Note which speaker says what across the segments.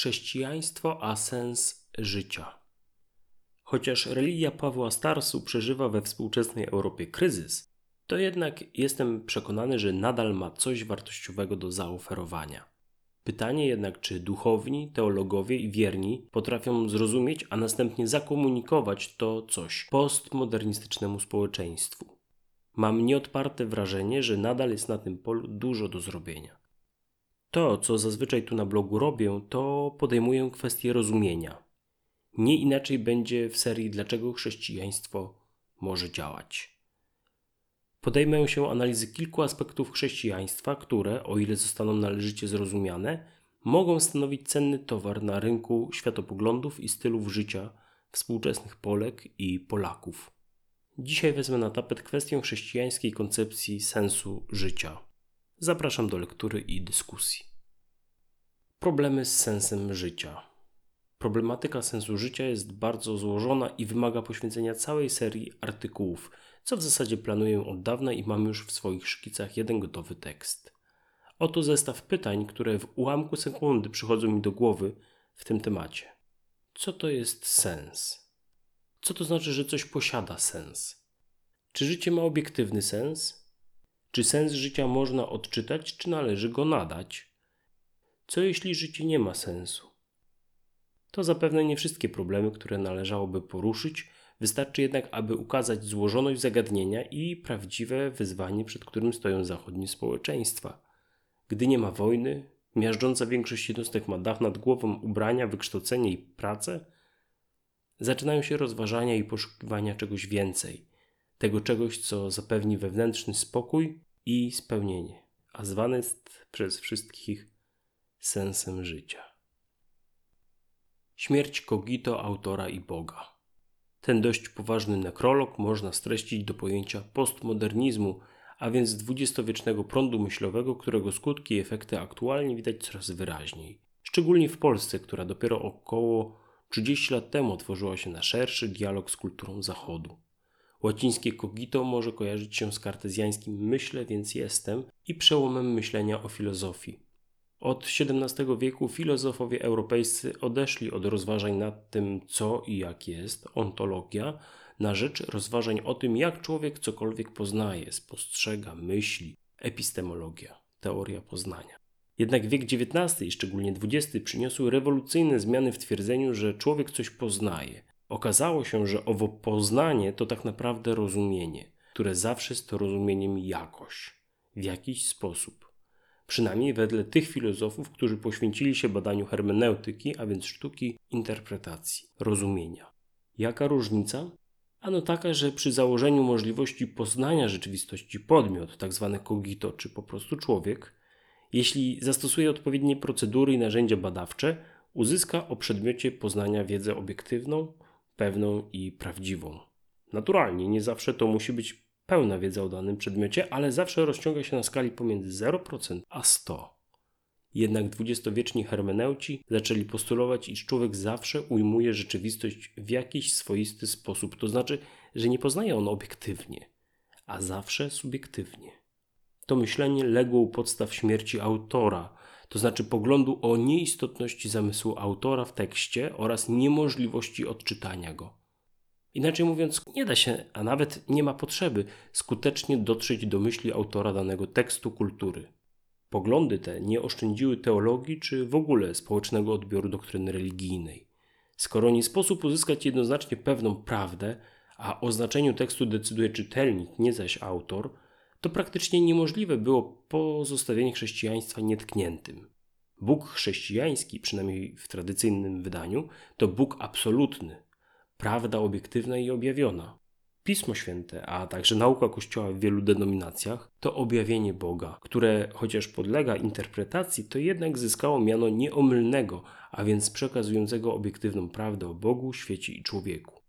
Speaker 1: Chrześcijaństwo a sens życia. Chociaż religia Pawła Starsu przeżywa we współczesnej Europie kryzys, to jednak jestem przekonany, że nadal ma coś wartościowego do zaoferowania. Pytanie jednak, czy duchowni, teologowie i wierni potrafią zrozumieć, a następnie zakomunikować to coś postmodernistycznemu społeczeństwu. Mam nieodparte wrażenie, że nadal jest na tym polu dużo do zrobienia. To, co zazwyczaj tu na blogu robię, to podejmuję kwestię rozumienia. Nie inaczej będzie w serii Dlaczego chrześcijaństwo może działać. Podejmę się analizy kilku aspektów chrześcijaństwa, które, o ile zostaną należycie zrozumiane, mogą stanowić cenny towar na rynku światopoglądów i stylów życia współczesnych Polek i Polaków. Dzisiaj wezmę na tapet kwestię chrześcijańskiej koncepcji sensu życia. Zapraszam do lektury i dyskusji. Problemy z sensem życia. Problematyka sensu życia jest bardzo złożona i wymaga poświęcenia całej serii artykułów, co w zasadzie planuję od dawna i mam już w swoich szkicach jeden gotowy tekst. Oto zestaw pytań, które w ułamku sekundy przychodzą mi do głowy w tym temacie. Co to jest sens? Co to znaczy, że coś posiada sens? Czy życie ma obiektywny sens? Czy sens życia można odczytać, czy należy go nadać? Co jeśli życie nie ma sensu? To zapewne nie wszystkie problemy, które należałoby poruszyć, wystarczy jednak, aby ukazać złożoność zagadnienia i prawdziwe wyzwanie, przed którym stoją zachodnie społeczeństwa. Gdy nie ma wojny, miażdżąca większość jednostek ma dach nad głową, ubrania, wykształcenie i pracę, zaczynają się rozważania i poszukiwania czegoś więcej, tego czegoś, co zapewni wewnętrzny spokój i spełnienie, a zwane jest przez wszystkich sensem życia. Śmierć Kogito autora i Boga. Ten dość poważny nekrolog można streścić do pojęcia postmodernizmu, a więc dwudziestowiecznego prądu myślowego, którego skutki i efekty aktualnie widać coraz wyraźniej. Szczególnie w Polsce, która dopiero około 30 lat temu otworzyła się na szerszy dialog z kulturą Zachodu. Łacińskie cogito może kojarzyć się z kartezjańskim myślę, więc jestem i przełomem myślenia o filozofii. Od XVII wieku filozofowie europejscy odeszli od rozważań nad tym, co i jak jest ontologia, na rzecz rozważań o tym, jak człowiek cokolwiek poznaje, spostrzega, myśli, epistemologia, teoria poznania. Jednak wiek XIX i szczególnie XX przyniosły rewolucyjne zmiany w twierdzeniu, że człowiek coś poznaje. Okazało się, że owo poznanie to tak naprawdę rozumienie, które zawsze jest rozumieniem jakoś, w jakiś sposób. Przynajmniej wedle tych filozofów, którzy poświęcili się badaniu hermeneutyki, a więc sztuki interpretacji, rozumienia. Jaka różnica? Ano taka, że przy założeniu możliwości poznania rzeczywistości podmiot, tzw. Tak cogito, czy po prostu człowiek, jeśli zastosuje odpowiednie procedury i narzędzia badawcze, uzyska o przedmiocie poznania wiedzę obiektywną, pewną i prawdziwą. Naturalnie, nie zawsze to musi być pełna wiedza o danym przedmiocie, ale zawsze rozciąga się na skali pomiędzy 0% a 100%. Jednak dwudziestowieczni hermeneuci zaczęli postulować, iż człowiek zawsze ujmuje rzeczywistość w jakiś swoisty sposób, to znaczy, że nie poznaje on obiektywnie, a zawsze subiektywnie. To myślenie legło u podstaw śmierci autora, to znaczy poglądu o nieistotności zamysłu autora w tekście oraz niemożliwości odczytania go. Inaczej mówiąc, nie da się, a nawet nie ma potrzeby skutecznie dotrzeć do myśli autora danego tekstu kultury. Poglądy te nie oszczędziły teologii czy w ogóle społecznego odbioru doktryny religijnej. Skoro nie sposób uzyskać jednoznacznie pewną prawdę, a o znaczeniu tekstu decyduje czytelnik, nie zaś autor, to praktycznie niemożliwe było pozostawienie chrześcijaństwa nietkniętym. Bóg chrześcijański, przynajmniej w tradycyjnym wydaniu, to Bóg absolutny, prawda obiektywna i objawiona. Pismo Święte, a także nauka Kościoła w wielu denominacjach to objawienie Boga, które chociaż podlega interpretacji, to jednak zyskało miano nieomylnego, a więc przekazującego obiektywną prawdę o Bogu, świecie i człowieku.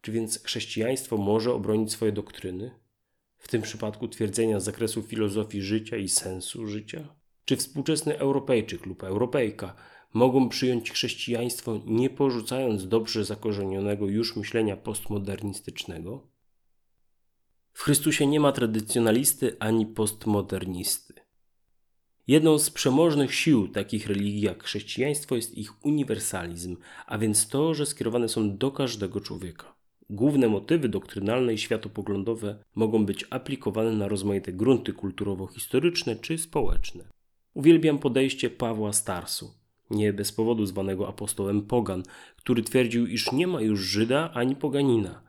Speaker 1: Czy więc chrześcijaństwo może obronić swoje doktryny? W tym przypadku twierdzenia z zakresu filozofii życia i sensu życia? Czy współczesny Europejczyk lub Europejka mogą przyjąć chrześcijaństwo nie porzucając dobrze zakorzenionego już myślenia postmodernistycznego? W Chrystusie nie ma tradycjonalisty ani postmodernisty. Jedną z przemożnych sił takich religii jak chrześcijaństwo jest ich uniwersalizm, a więc to, że skierowane są do każdego człowieka. Główne motywy doktrynalne i światopoglądowe mogą być aplikowane na rozmaite grunty kulturowo-historyczne czy społeczne. Uwielbiam podejście Pawła Starsu, nie bez powodu zwanego apostołem Pogan, który twierdził, iż nie ma już Żyda ani poganina.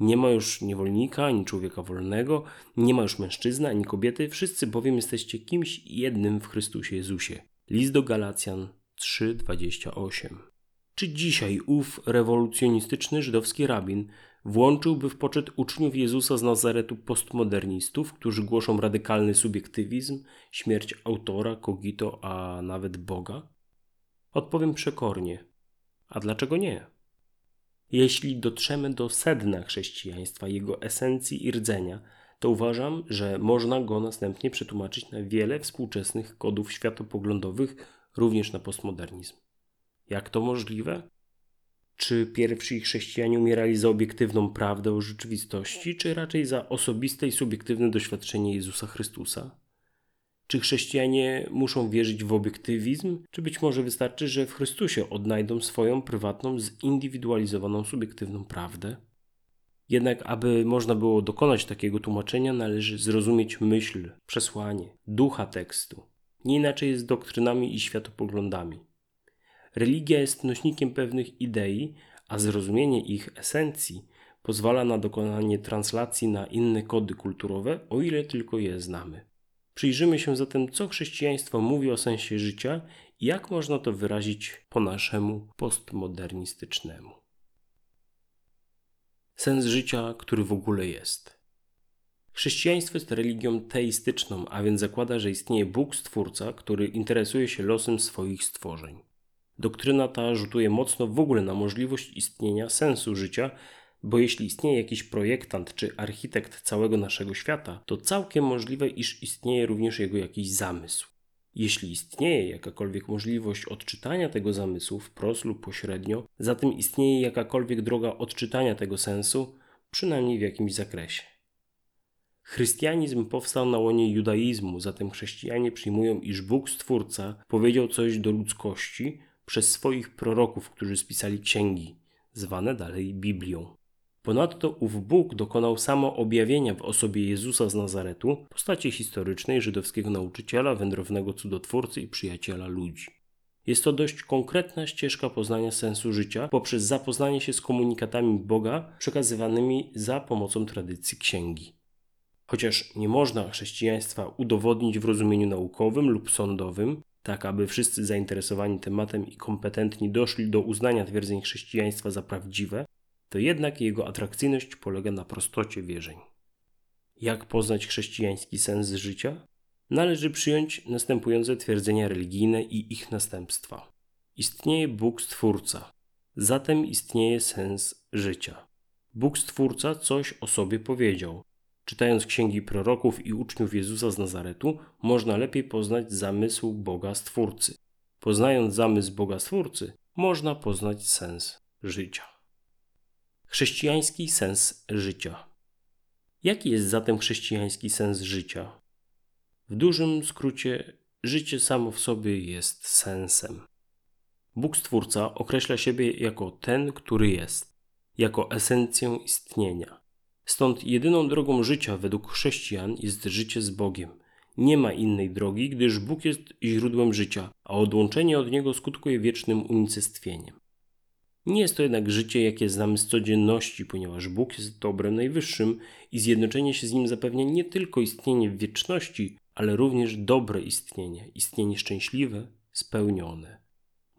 Speaker 1: Nie ma już niewolnika ani człowieka wolnego, nie ma już mężczyzny ani kobiety, wszyscy bowiem jesteście kimś jednym w Chrystusie Jezusie. List do Galacjan 3:28. Czy dzisiaj ów rewolucjonistyczny żydowski rabin włączyłby w poczet uczniów Jezusa z Nazaretu postmodernistów, którzy głoszą radykalny subiektywizm, śmierć autora, kogito, a nawet Boga? Odpowiem przekornie. A dlaczego nie? Jeśli dotrzemy do sedna chrześcijaństwa, jego esencji i rdzenia, to uważam, że można go następnie przetłumaczyć na wiele współczesnych kodów światopoglądowych, również na postmodernizm. Jak to możliwe? Czy pierwsi chrześcijanie umierali za obiektywną prawdę o rzeczywistości, czy raczej za osobiste i subiektywne doświadczenie Jezusa Chrystusa? Czy chrześcijanie muszą wierzyć w obiektywizm, czy być może wystarczy, że w Chrystusie odnajdą swoją prywatną, zindywidualizowaną, subiektywną prawdę? Jednak, aby można było dokonać takiego tłumaczenia, należy zrozumieć myśl, przesłanie, ducha tekstu. Nie inaczej jest z doktrynami i światopoglądami. Religia jest nośnikiem pewnych idei, a zrozumienie ich esencji pozwala na dokonanie translacji na inne kody kulturowe, o ile tylko je znamy. Przyjrzymy się zatem, co chrześcijaństwo mówi o sensie życia i jak można to wyrazić po naszemu postmodernistycznemu. Sens życia, który w ogóle jest. Chrześcijaństwo jest religią teistyczną, a więc zakłada, że istnieje Bóg Stwórca, który interesuje się losem swoich stworzeń. Doktryna ta rzutuje mocno w ogóle na możliwość istnienia sensu życia, bo jeśli istnieje jakiś projektant czy architekt całego naszego świata, to całkiem możliwe, iż istnieje również jego jakiś zamysł. Jeśli istnieje jakakolwiek możliwość odczytania tego zamysłu wprost lub pośrednio, zatem istnieje jakakolwiek droga odczytania tego sensu, przynajmniej w jakimś zakresie. Chrystianizm powstał na łonie judaizmu, zatem chrześcijanie przyjmują, iż Bóg Stwórca powiedział coś do ludzkości przez swoich proroków, którzy spisali księgi, zwane dalej Biblią. Ponadto ów Bóg dokonał samo objawienia w osobie Jezusa z Nazaretu, postaci historycznej żydowskiego nauczyciela, wędrownego cudotwórcy i przyjaciela ludzi. Jest to dość konkretna ścieżka poznania sensu życia poprzez zapoznanie się z komunikatami Boga przekazywanymi za pomocą tradycji księgi. Chociaż nie można chrześcijaństwa udowodnić w rozumieniu naukowym lub sądowym, tak aby wszyscy zainteresowani tematem i kompetentni doszli do uznania twierdzeń chrześcijaństwa za prawdziwe, to jednak jego atrakcyjność polega na prostocie wierzeń. Jak poznać chrześcijański sens życia? Należy przyjąć następujące twierdzenia religijne i ich następstwa. Istnieje Bóg Stwórca, zatem istnieje sens życia. Bóg Stwórca coś o sobie powiedział. Czytając księgi proroków i uczniów Jezusa z Nazaretu, można lepiej poznać zamysł Boga Stwórcy. Poznając zamysł Boga Stwórcy, można poznać sens życia. Chrześcijański sens życia. Jaki jest zatem chrześcijański sens życia? W dużym skrócie, życie samo w sobie jest sensem. Bóg Stwórca określa siebie jako ten, który jest, jako esencję istnienia. Stąd jedyną drogą życia według chrześcijan jest życie z Bogiem. Nie ma innej drogi, gdyż Bóg jest źródłem życia, a odłączenie od Niego skutkuje wiecznym unicestwieniem. Nie jest to jednak życie, jakie znamy z codzienności, ponieważ Bóg jest dobrem najwyższym i zjednoczenie się z Nim zapewnia nie tylko istnienie w wieczności, ale również dobre istnienie, istnienie szczęśliwe, spełnione.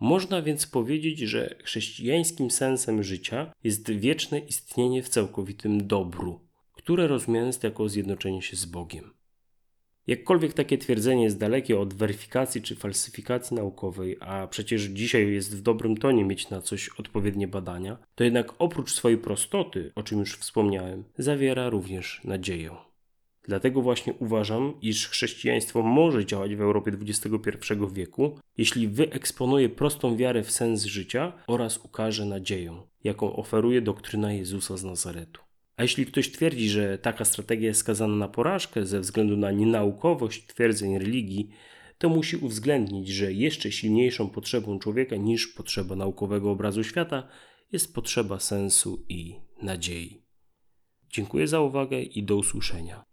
Speaker 1: Można więc powiedzieć, że chrześcijańskim sensem życia jest wieczne istnienie w całkowitym dobru, które rozumiane jest jako zjednoczenie się z Bogiem. Jakkolwiek takie twierdzenie jest dalekie od weryfikacji czy falsyfikacji naukowej, a przecież dzisiaj jest w dobrym tonie mieć na coś odpowiednie badania, to jednak oprócz swojej prostoty, o czym już wspomniałem, zawiera również nadzieję. Dlatego właśnie uważam, iż chrześcijaństwo może działać w Europie XXI wieku, jeśli wyeksponuje prostą wiarę w sens życia oraz ukaże nadzieję, jaką oferuje doktryna Jezusa z Nazaretu. A jeśli ktoś twierdzi, że taka strategia jest skazana na porażkę ze względu na nienaukowość twierdzeń religii, to musi uwzględnić, że jeszcze silniejszą potrzebą człowieka niż potrzeba naukowego obrazu świata jest potrzeba sensu i nadziei. Dziękuję za uwagę i do usłyszenia.